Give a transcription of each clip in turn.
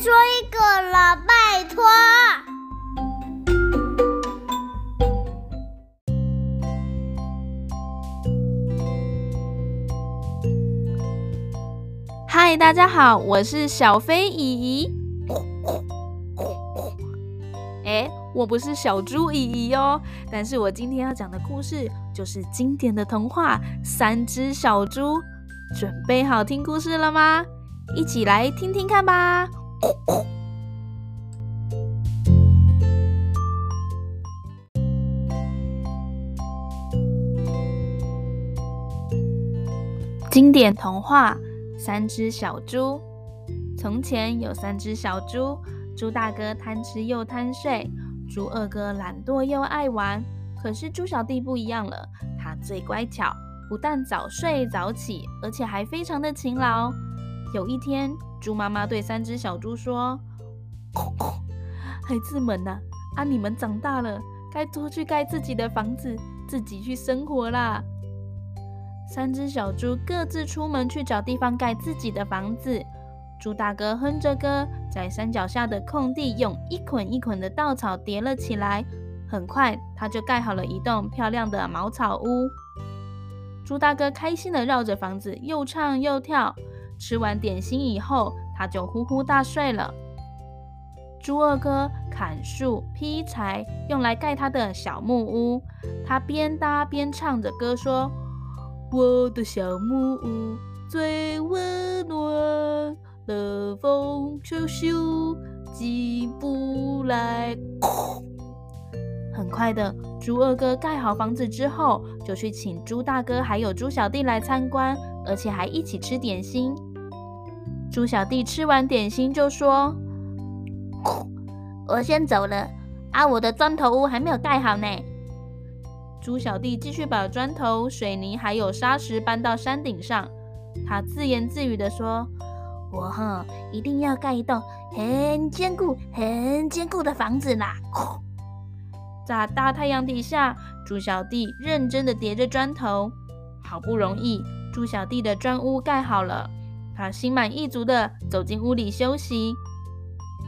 说一个了，拜托。嗨，大家好，我是小飞姨姨。哎，我不是小猪姨姨哦，但是我今天要讲的故事就是经典的童话《三只小猪》。准备好听故事了吗？一起来听听看吧。经典童话《三只小猪》。从前有三只小猪，猪大哥贪吃又贪睡，猪二哥懒惰又爱玩。可是猪小弟不一样了，他最乖巧。不但早睡早起，而且还非常的勤劳。有一天，猪妈妈对三只小猪说：“孩子们呐，啊，你们长大了，该出去盖自己的房子，自己去生活啦。”三只小猪各自出门去找地方盖自己的房子。猪大哥哼着歌，在山脚下的空地用一捆一捆的稻草叠了起来，很快他就盖好了一栋漂亮的茅草屋。猪大哥开心地绕着房子又唱又跳，吃完点心以后，他就呼呼大睡了。猪二哥砍树劈柴，用来盖他的小木屋。他边搭边唱着歌说：“我的小木屋最温暖，冷风咻咻进不来。”很快的，猪二哥盖好房子之后，就去请猪大哥还有猪小弟来参观，而且还一起吃点心。猪小弟吃完点心就说：“我先走了，啊，我的砖头屋还没有盖好呢。”猪小弟继续把砖头、水泥还有沙石搬到山顶上，他自言自语地说：“我哈一定要盖一栋很坚固、很坚固的房子啦！”在大太阳底下，猪小弟认真的叠着砖头，好不容易，猪小弟的砖屋盖好了。他心满意足的走进屋里休息。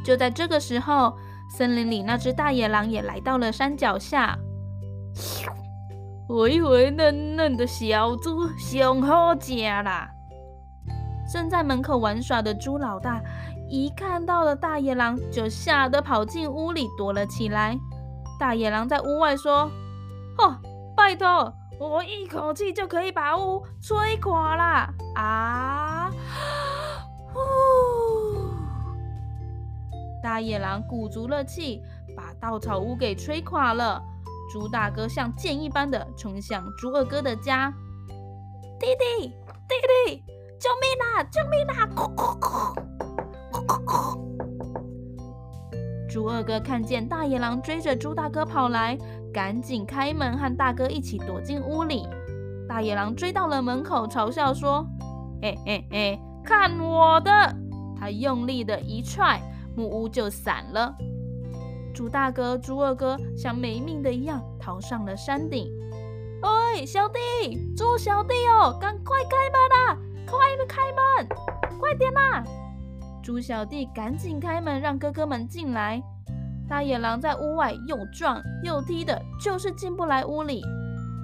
就在这个时候，森林里那只大野狼也来到了山脚下。肥肥，嫩嫩的小猪，上好吃啦！正在门口玩耍的猪老大，一看到了大野狼，就吓得跑进屋里躲了起来。大野狼在屋外说：“哦，拜托，我一口气就可以把屋吹垮啦！”啊，呼！大野狼鼓足了气，把稻草屋给吹垮了。猪大哥像箭一般的冲向猪二哥的家。弟弟，弟弟，救命啊！救命啊！哭哭哭，哭哭哭。猪二哥看见大野狼追着猪大哥跑来，赶紧开门和大哥一起躲进屋里。大野狼追到了门口，嘲笑说：“嘿嘿嘿，看我的！”他用力的一踹，木屋就散了。猪大哥、猪二哥像没命的一样逃上了山顶。喂，小弟，猪小弟哦，赶快开门啊！快开门，快点啊！猪小弟赶紧开门，让哥哥们进来。大野狼在屋外又撞又踢的，就是进不来屋里。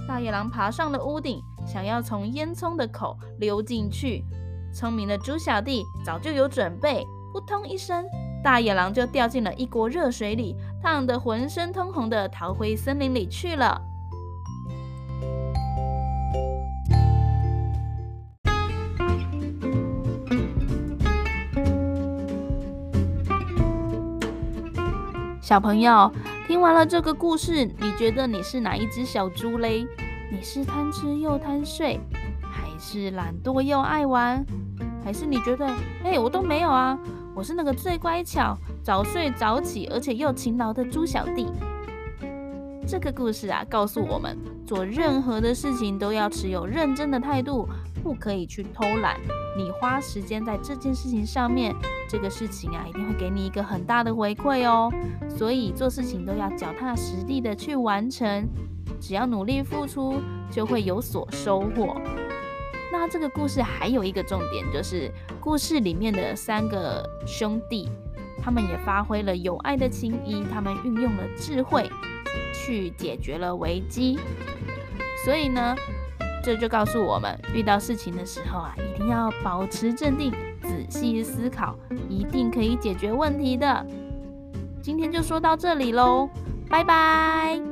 大野狼爬上了屋顶，想要从烟囱的口溜进去。聪明的猪小弟早就有准备，扑通一声，大野狼就掉进了一锅热水里，烫得浑身通红的，逃回森林里去了。小朋友，听完了这个故事，你觉得你是哪一只小猪嘞？你是贪吃又贪睡，还是懒惰又爱玩？还是你觉得，哎，我都没有啊，我是那个最乖巧、早睡早起而且又勤劳的猪小弟？这个故事啊，告诉我们，做任何的事情都要持有认真的态度，不可以去偷懒。你花时间在这件事情上面，这个事情啊，一定会给你一个很大的回馈哦。所以做事情都要脚踏实地的去完成，只要努力付出，就会有所收获。那这个故事还有一个重点，就是故事里面的三个兄弟，他们也发挥了友爱的情谊，他们运用了智慧去解决了危机。所以呢，这就告诉我们，遇到事情的时候啊，一定要保持镇定，仔细思考，一定可以解决问题的。今天就说到这里喽，拜拜。